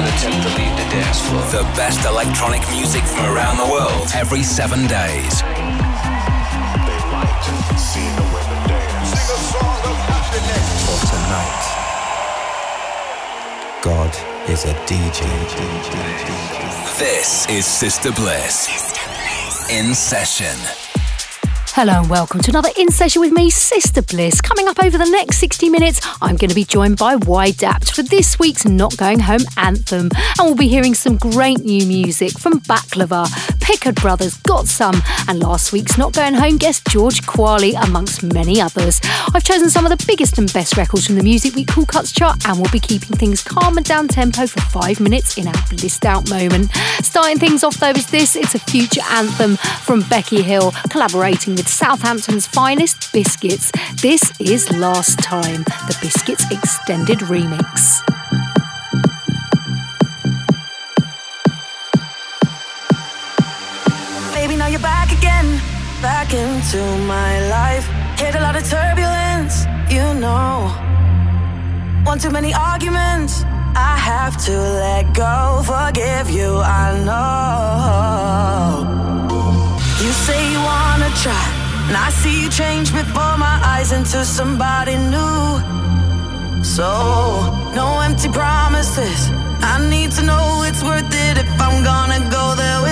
Not attempt to leave the dance floor. The best electronic music from around the world every seven days. For tonight, God is a DJ. This is Sister Bliss. In session. Hello and welcome to another In Session with me, Sister Bliss. Coming up over the next 60 minutes, I'm going to be joined by Widapt for this week's Not Going Home anthem. And we'll be hearing some great new music from Baklava, Pickard Brothers, Got Some, and last week's Not Going Home guest George Kwali, amongst many others. I've chosen some of the biggest and best records from the Music Week Cool Cuts chart, and we'll be keeping things calm and down tempo for five minutes in our blissed out moment. Starting things off though is this it's a future anthem from Becky Hill, collaborating with Southampton's finest Biscits. This is Last Time, the Biscits extended remix. Back into my life. Hit a lot of turbulence, you know. One too many arguments, I have to let go. Forgive you, I know. You say you wanna try, and I see you change before my eyes into somebody new. So, no empty promises. I need to know it's worth it if I'm gonna go there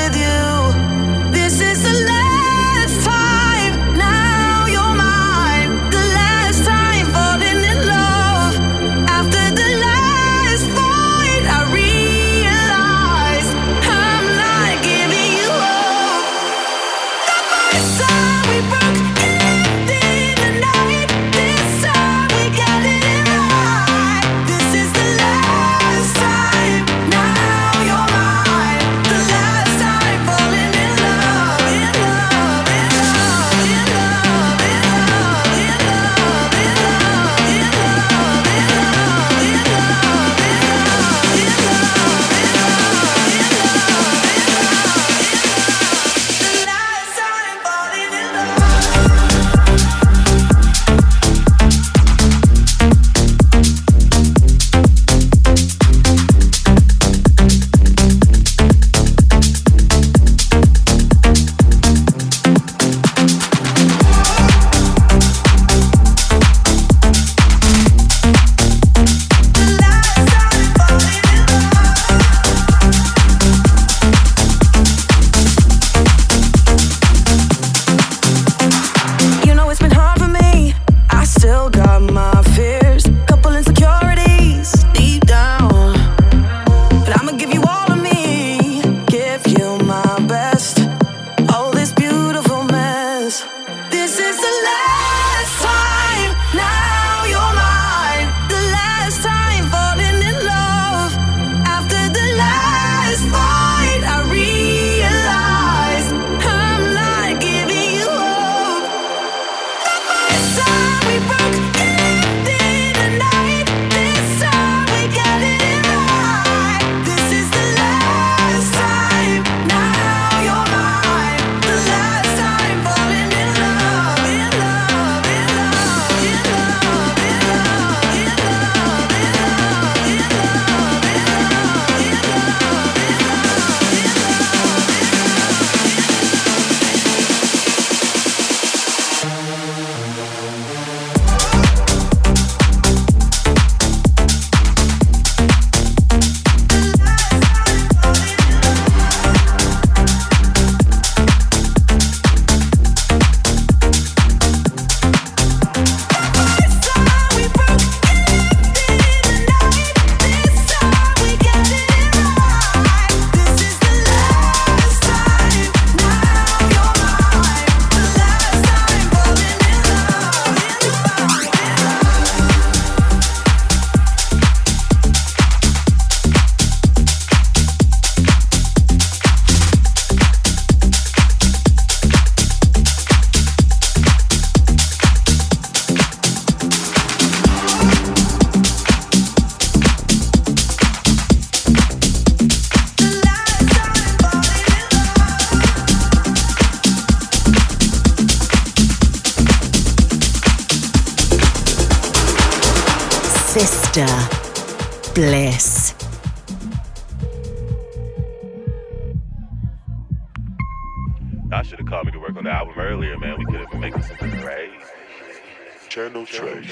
Channel Tres.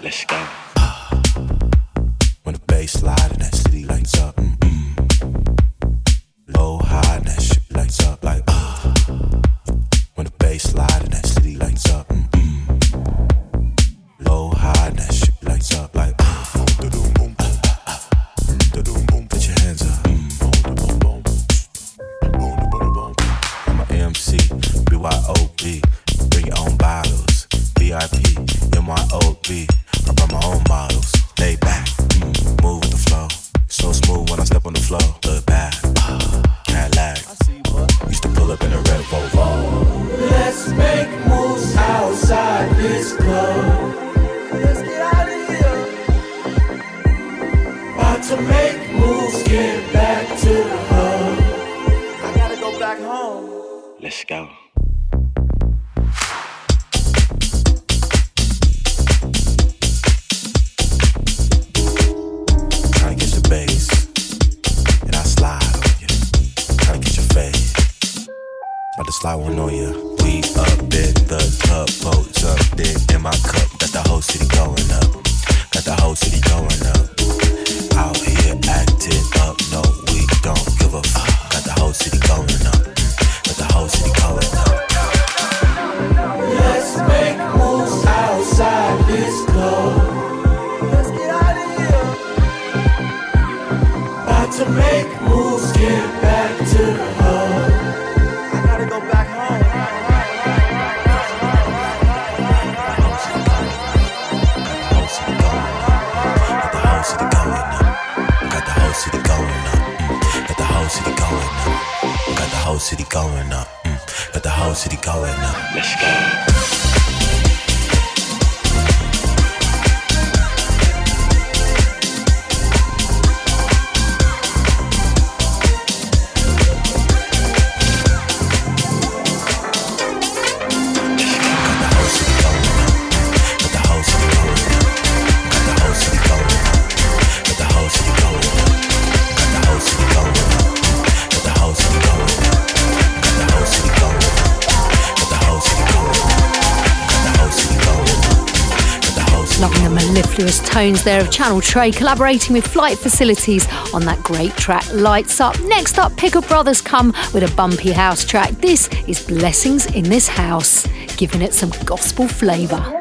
Let's go. When the bass slide and that city lights up. whole city going up. Mm. Got the whole city going up. Let's go. Loving the mellifluous tones there of Channel Tres collaborating with Flight Facilities on that great track Lights Up. Next up, Pickard Brothers come with a bumpy house track. This is Blessings in This House, giving it some gospel flavour.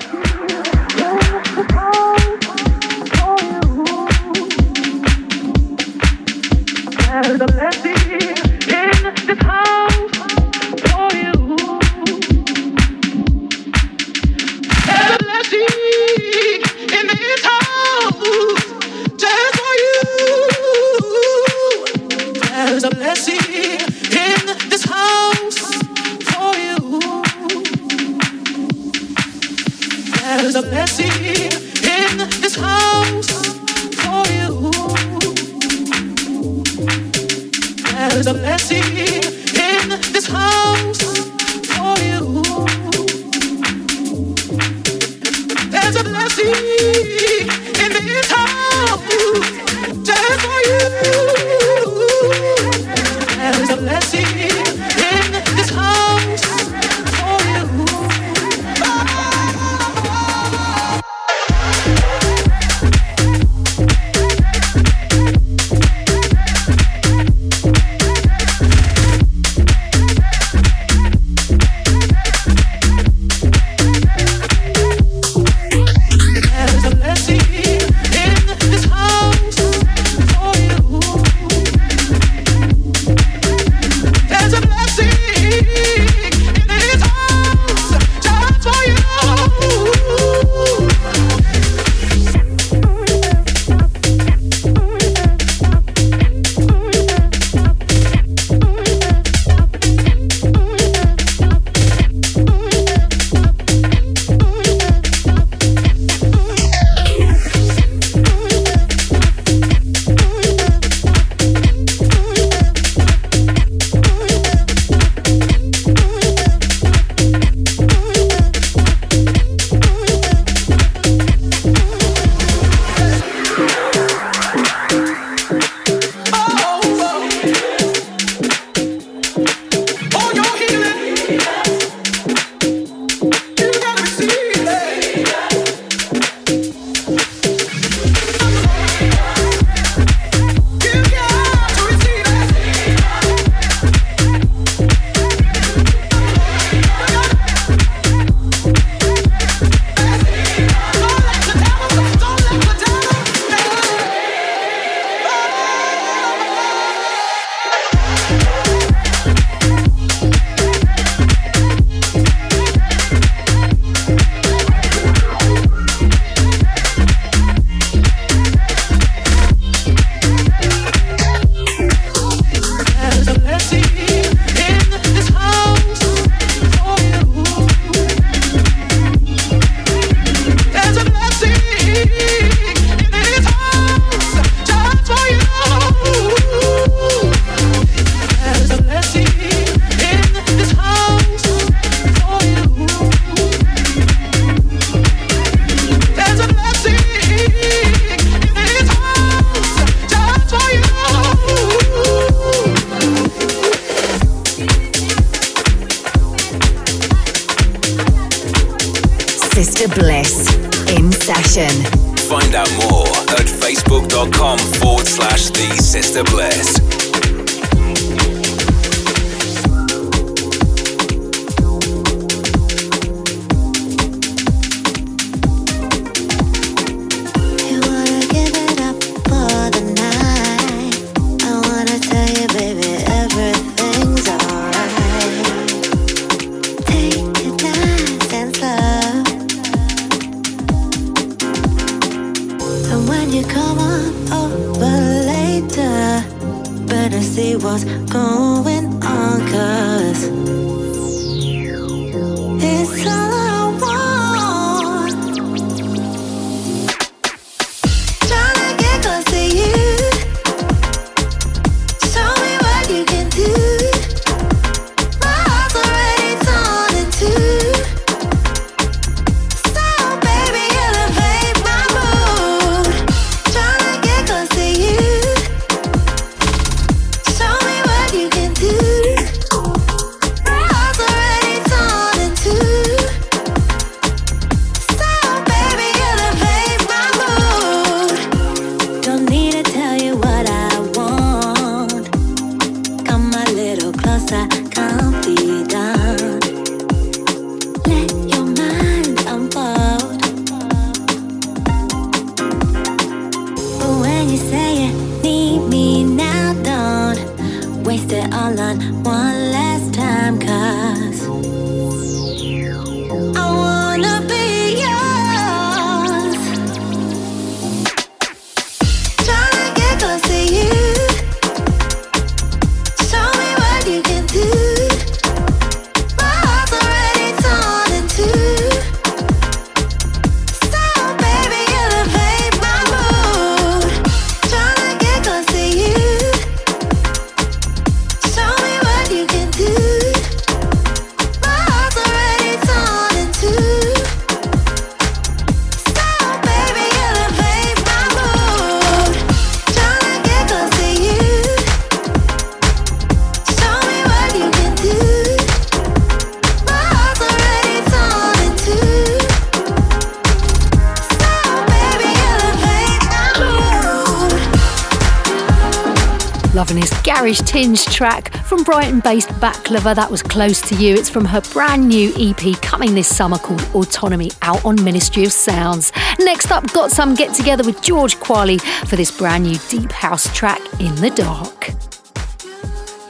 Tinge track from Brighton based Baklava that was close to you. It's from her brand new EP coming this summer called Autonomy out on Ministry of Sounds. Next up, got some get together with George Kwali for this brand new deep house track In the Dark.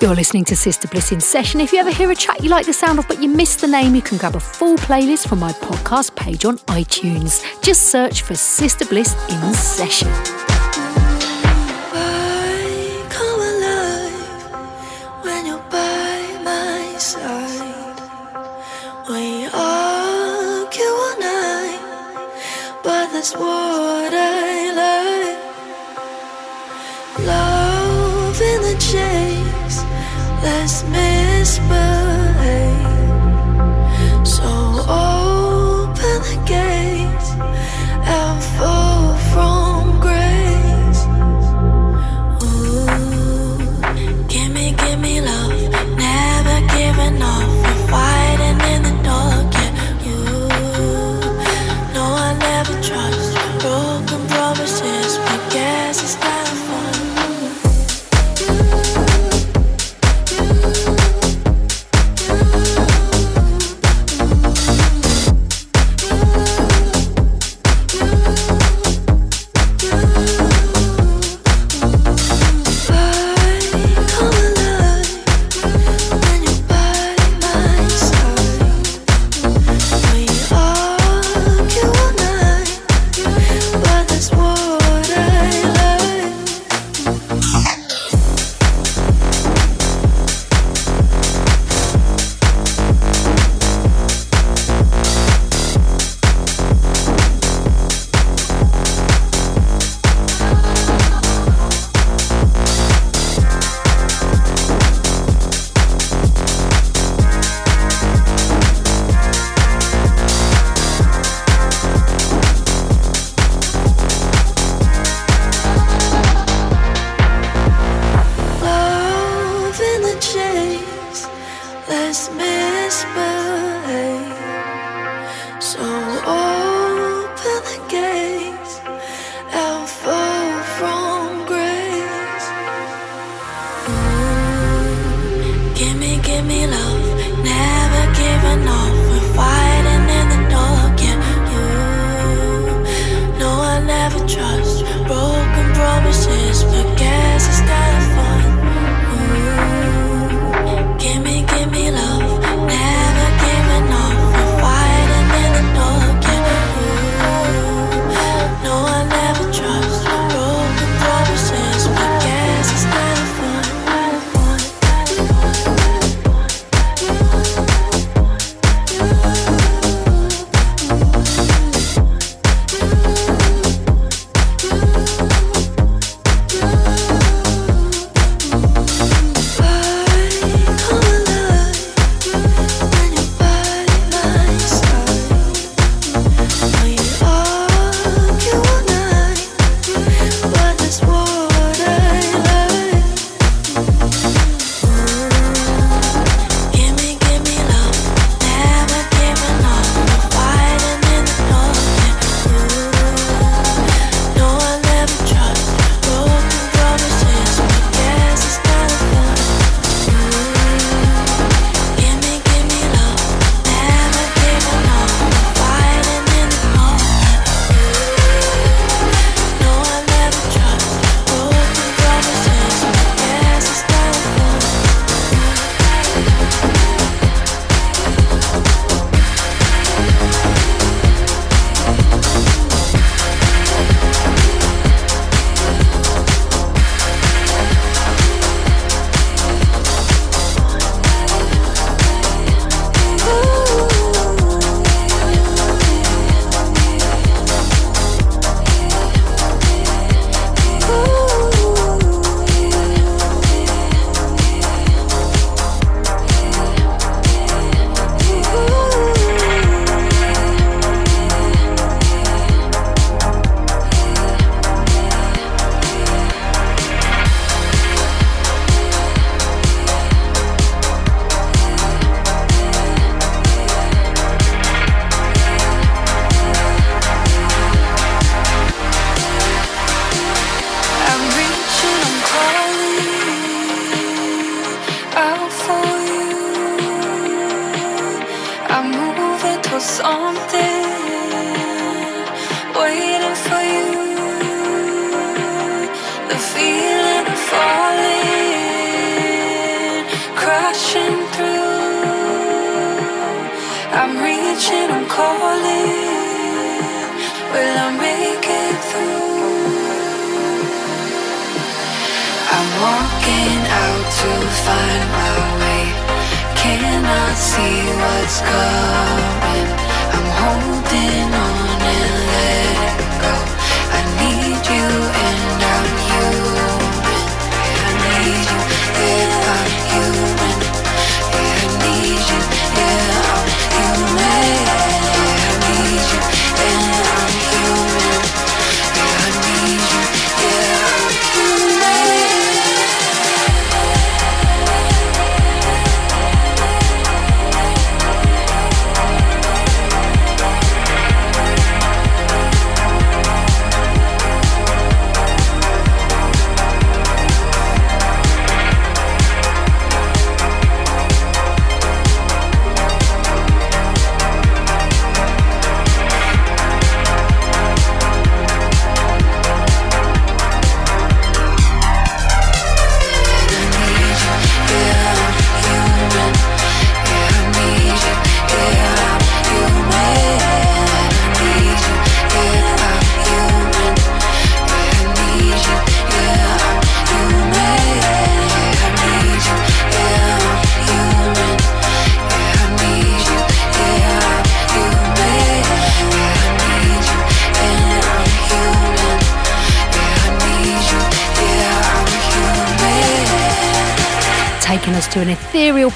You're listening to Sister Bliss in session. If you ever hear a track you like the sound of but you miss the name, you can grab a full playlist from my podcast page on iTunes. Just search for Sister Bliss in session. So. Oh.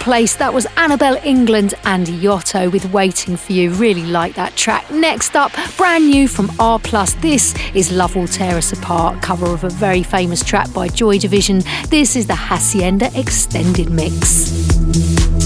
Place. That was Anabel Englund and Yotto with Waiting for You. Really like that track. Next up, brand new from R. Plus. This is Love Will Tear Us Apart, cover of a very famous track by Joy Division. This is the Hacienda Extended Mix.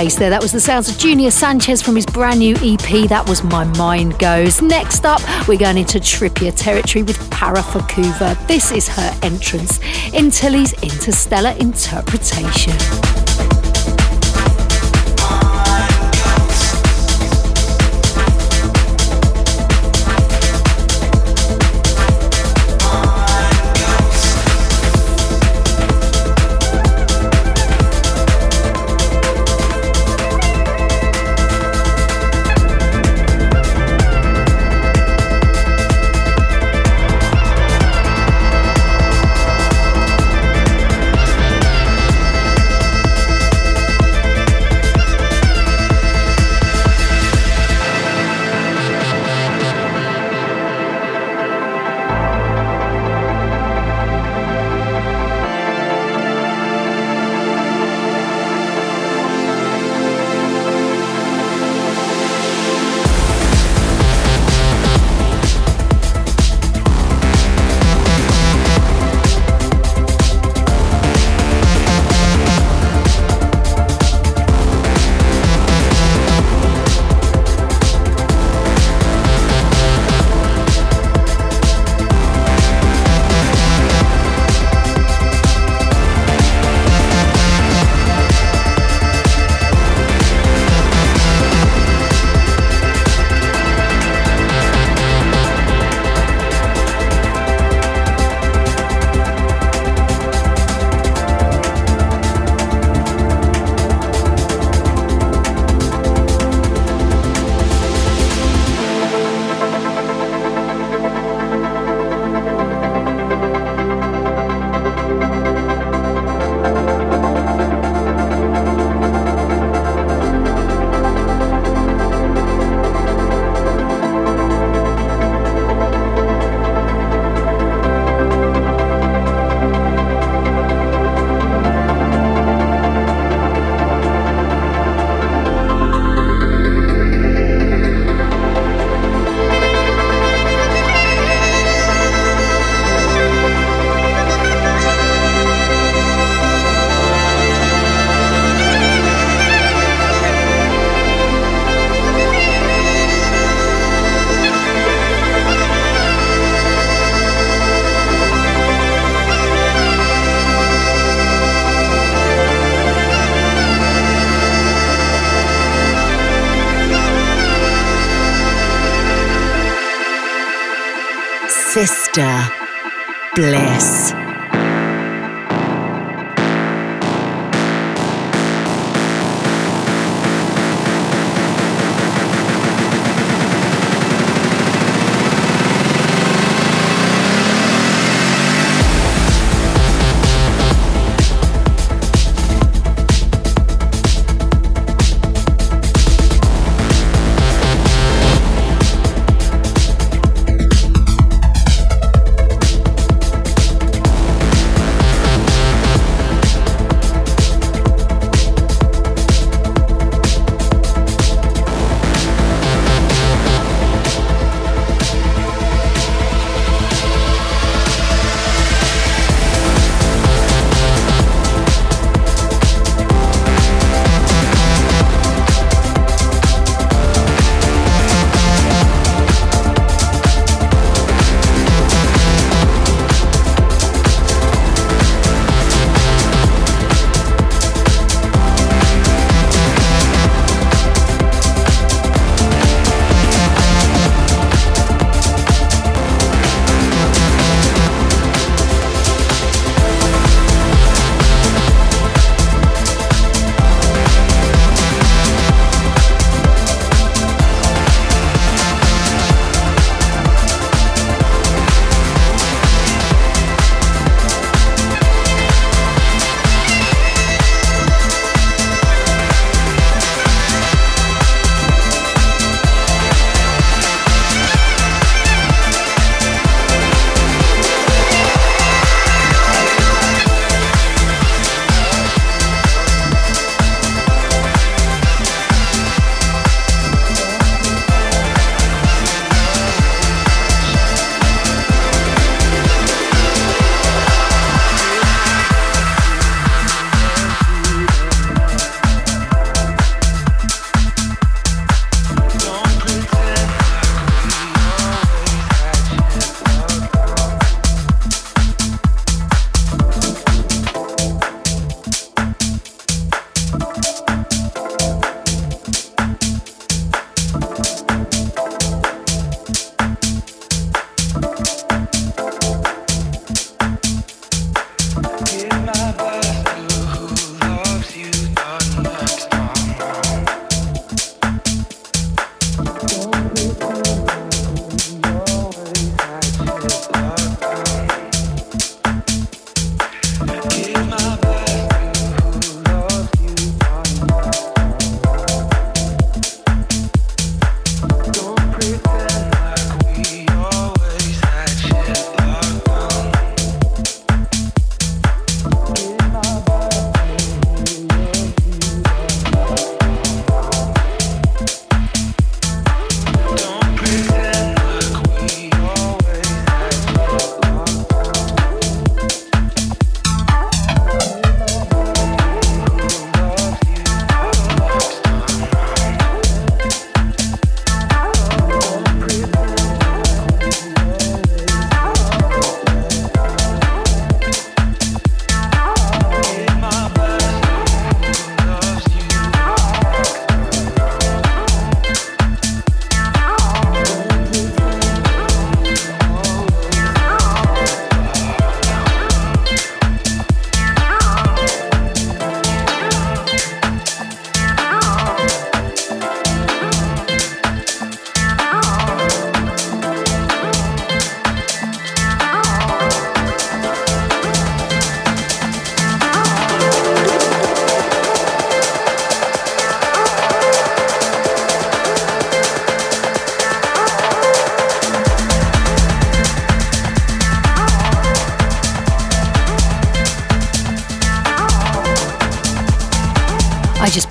Pace there. That was the sounds of Junior Sanchez from his brand new EP. That was My Mind Goes. Next up, we're going into trippier territory with Parra for Cuva. This is her entrance in Tilly's Interstellar Interpretation. Sister Bliss.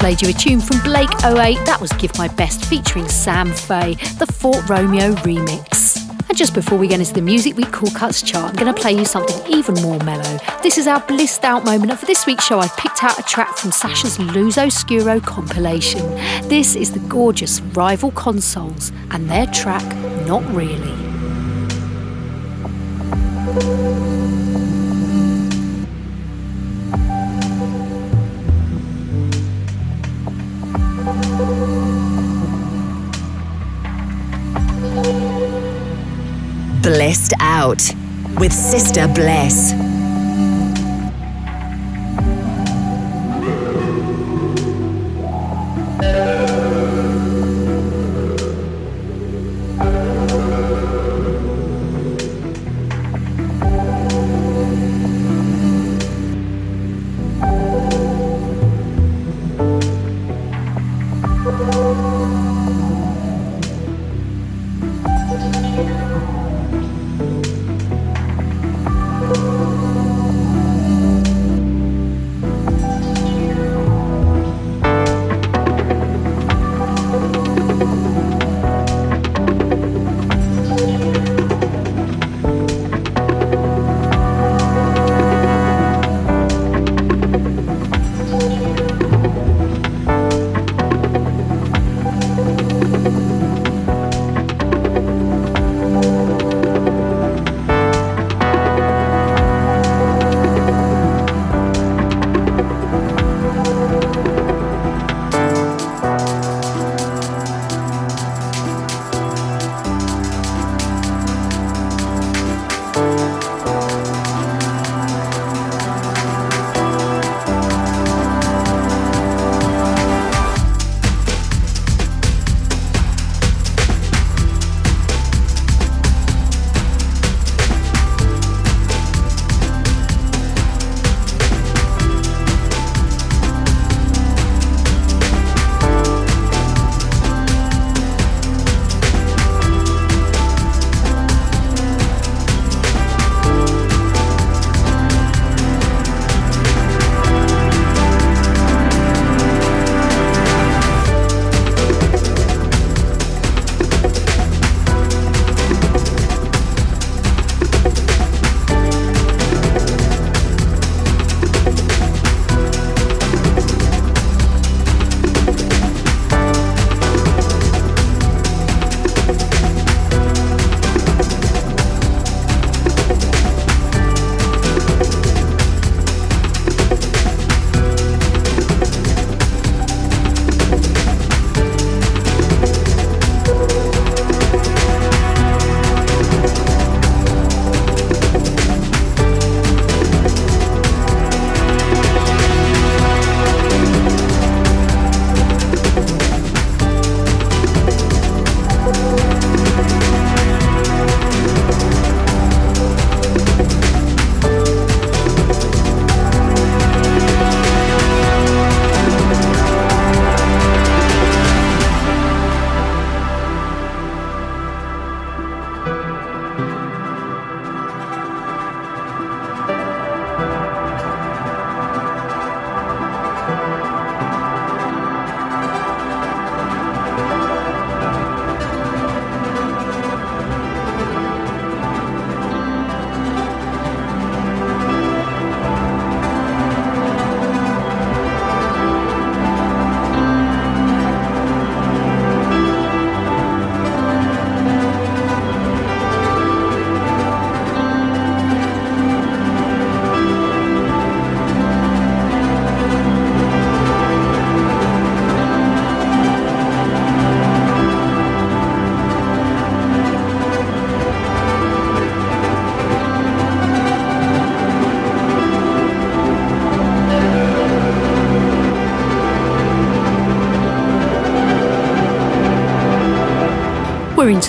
Played you a tune from Blake 08. That was Give My Best featuring Sam Fay, the Fort Romeo remix. And just before we get into the Music Week Cool Cuts chart, I'm going to play you something even more mellow. This is our blissed out moment, and for this week's show, I've picked out a track from Sasha's LUZoSCURA compilation. This is the gorgeous Rival Consoles and their track, Not Really. Blissed Out with Sister Bliss.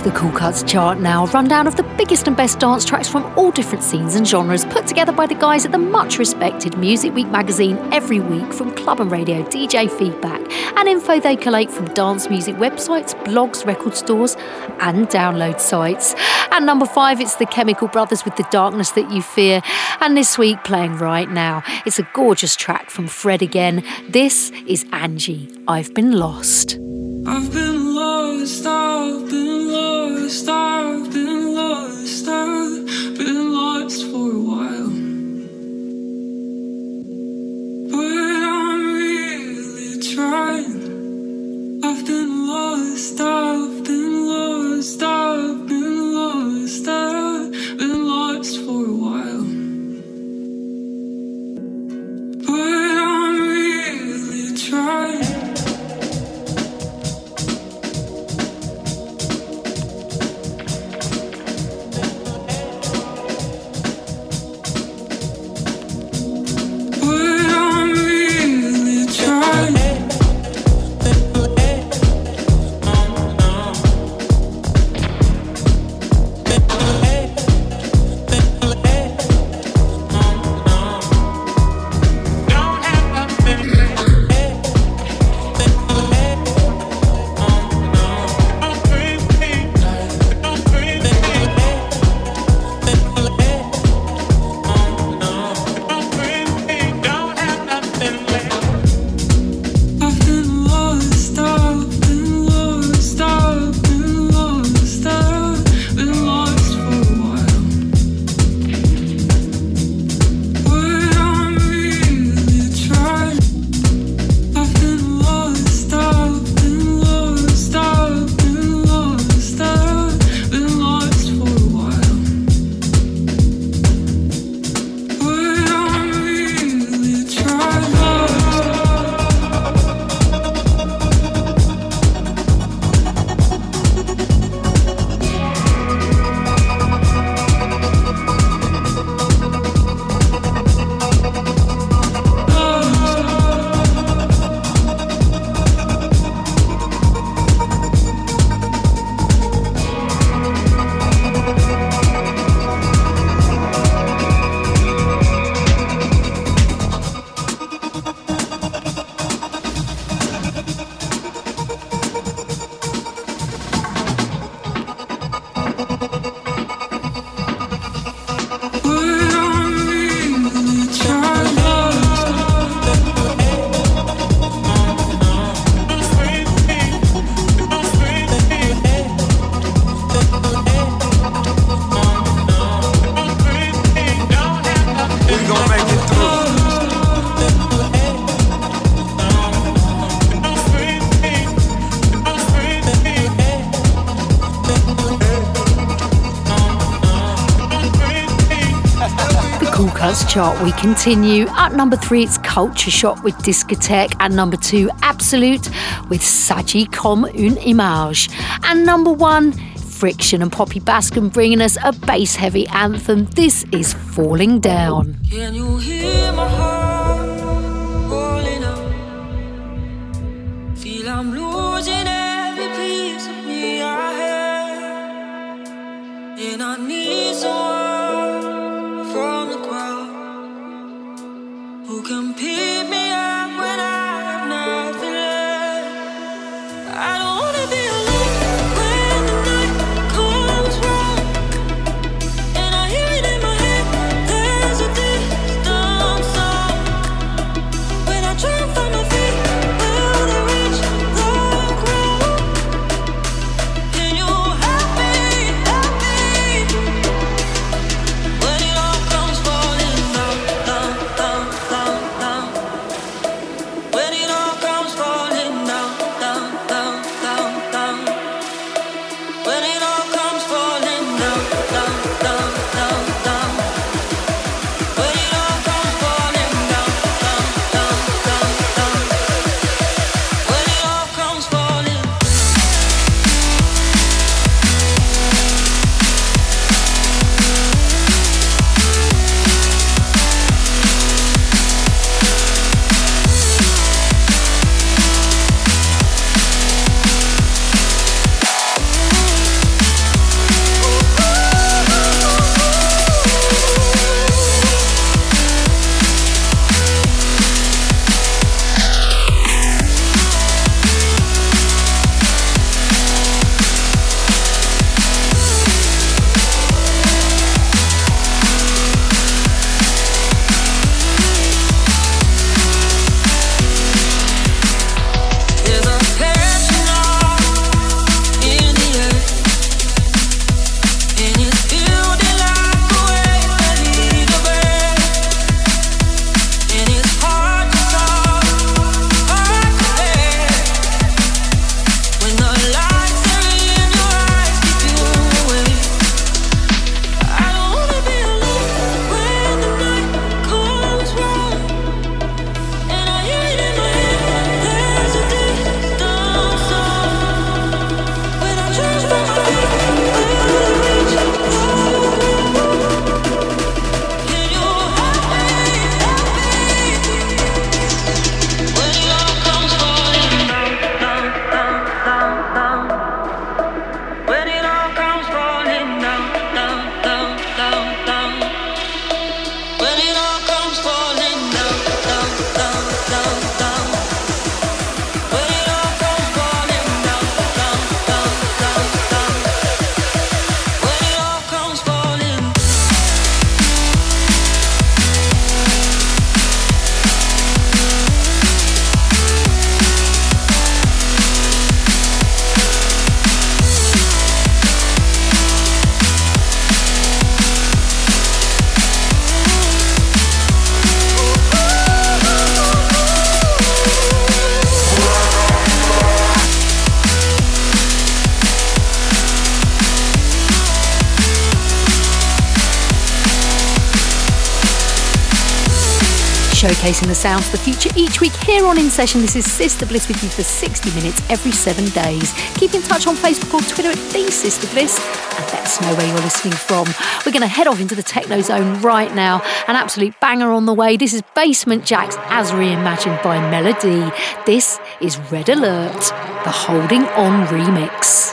We're the Cool Cuts chart now. Rundown of the biggest and best dance tracks from all different scenes and genres, put together by the guys at the much respected Music Week magazine every week from club and radio DJ feedback and info they collate from dance music websites, blogs, record stores, and download sites. And number five, it's the Chemical Brothers with The Darkness That You Fear. And this week, playing right now, it's a gorgeous track from Fred again. This is Angie. I've been lost. I've been lost, I've been lost, I've been lost, I've been lost for a while. But I'm really trying. I've been lost, I've been lost, I've chart, we continue. At number three, it's Culture Shock with Discotheque. and number two, Absolute with Sagi comme une image. And number one, Friction and Poppy Baskcomb bringing us a bass heavy anthem. This is Falling Down. Showcasing the of the future each week here on In Session. This is Sister Bliss with you for 60 minutes every seven days. Keep in touch on Facebook or Twitter at The Sister Bliss and let us know where you're listening from. We're going to head off into the techno zone right now. An absolute banger on the way. This is Basement Jaxx as reimagined by Melody. This is Red Alert, the Holding On remix.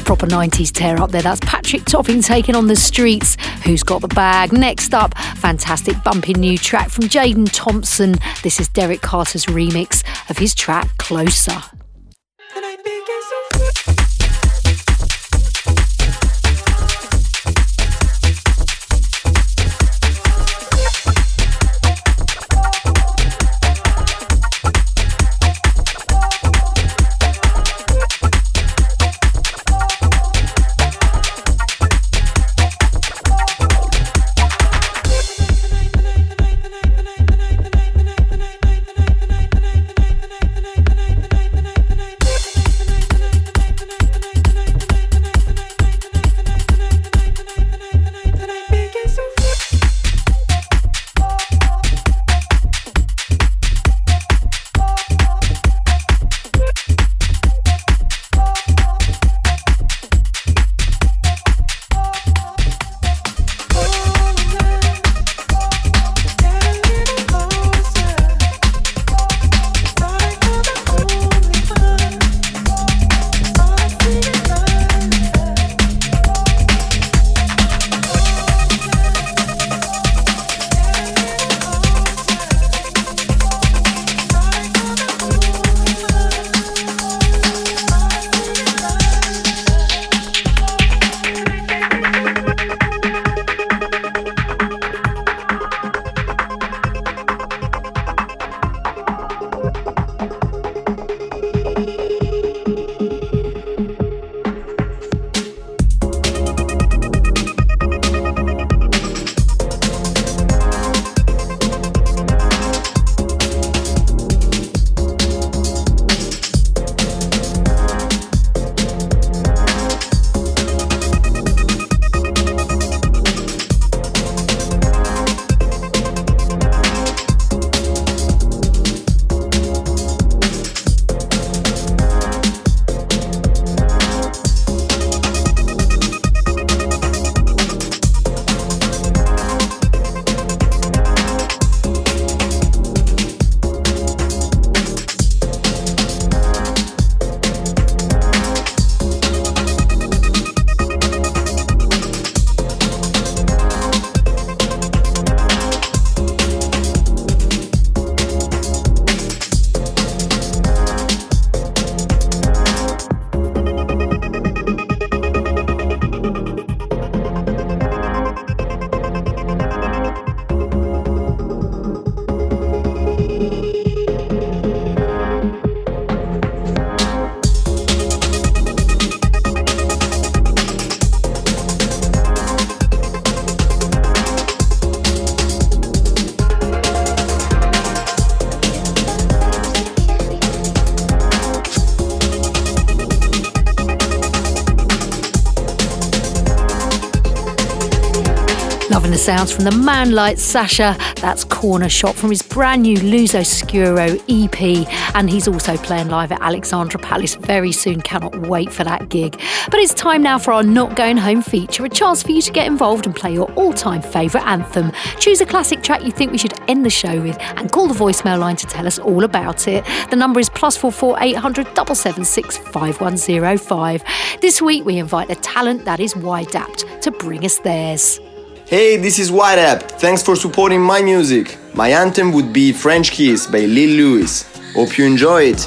Proper 90s tear up there. That's Patrick Topping taking on the streets. Who's got the bag? Next up, fantastic bumping new track from Jaden Thompson. This is Derek Carter's remix of his track Closer. Sounds from the man like Sasha. That's Corner Shop from his brand new LUZoSCURA EP. And he's also playing live at Alexandra Palace very soon. Cannot wait for that gig. But it's time now for our Not Going Home feature a chance for you to get involved and play your all time favourite anthem. Choose a classic track you think we should end the show with and call the voicemail line to tell us all about it. The number is plus four four eight hundred double seven six five one zero five. This week we invite a talent that is YDAPT to bring us theirs. Hey, this is White App. Thanks for supporting my music. My anthem would be French Kiss by Lil Louis. Hope you enjoy it.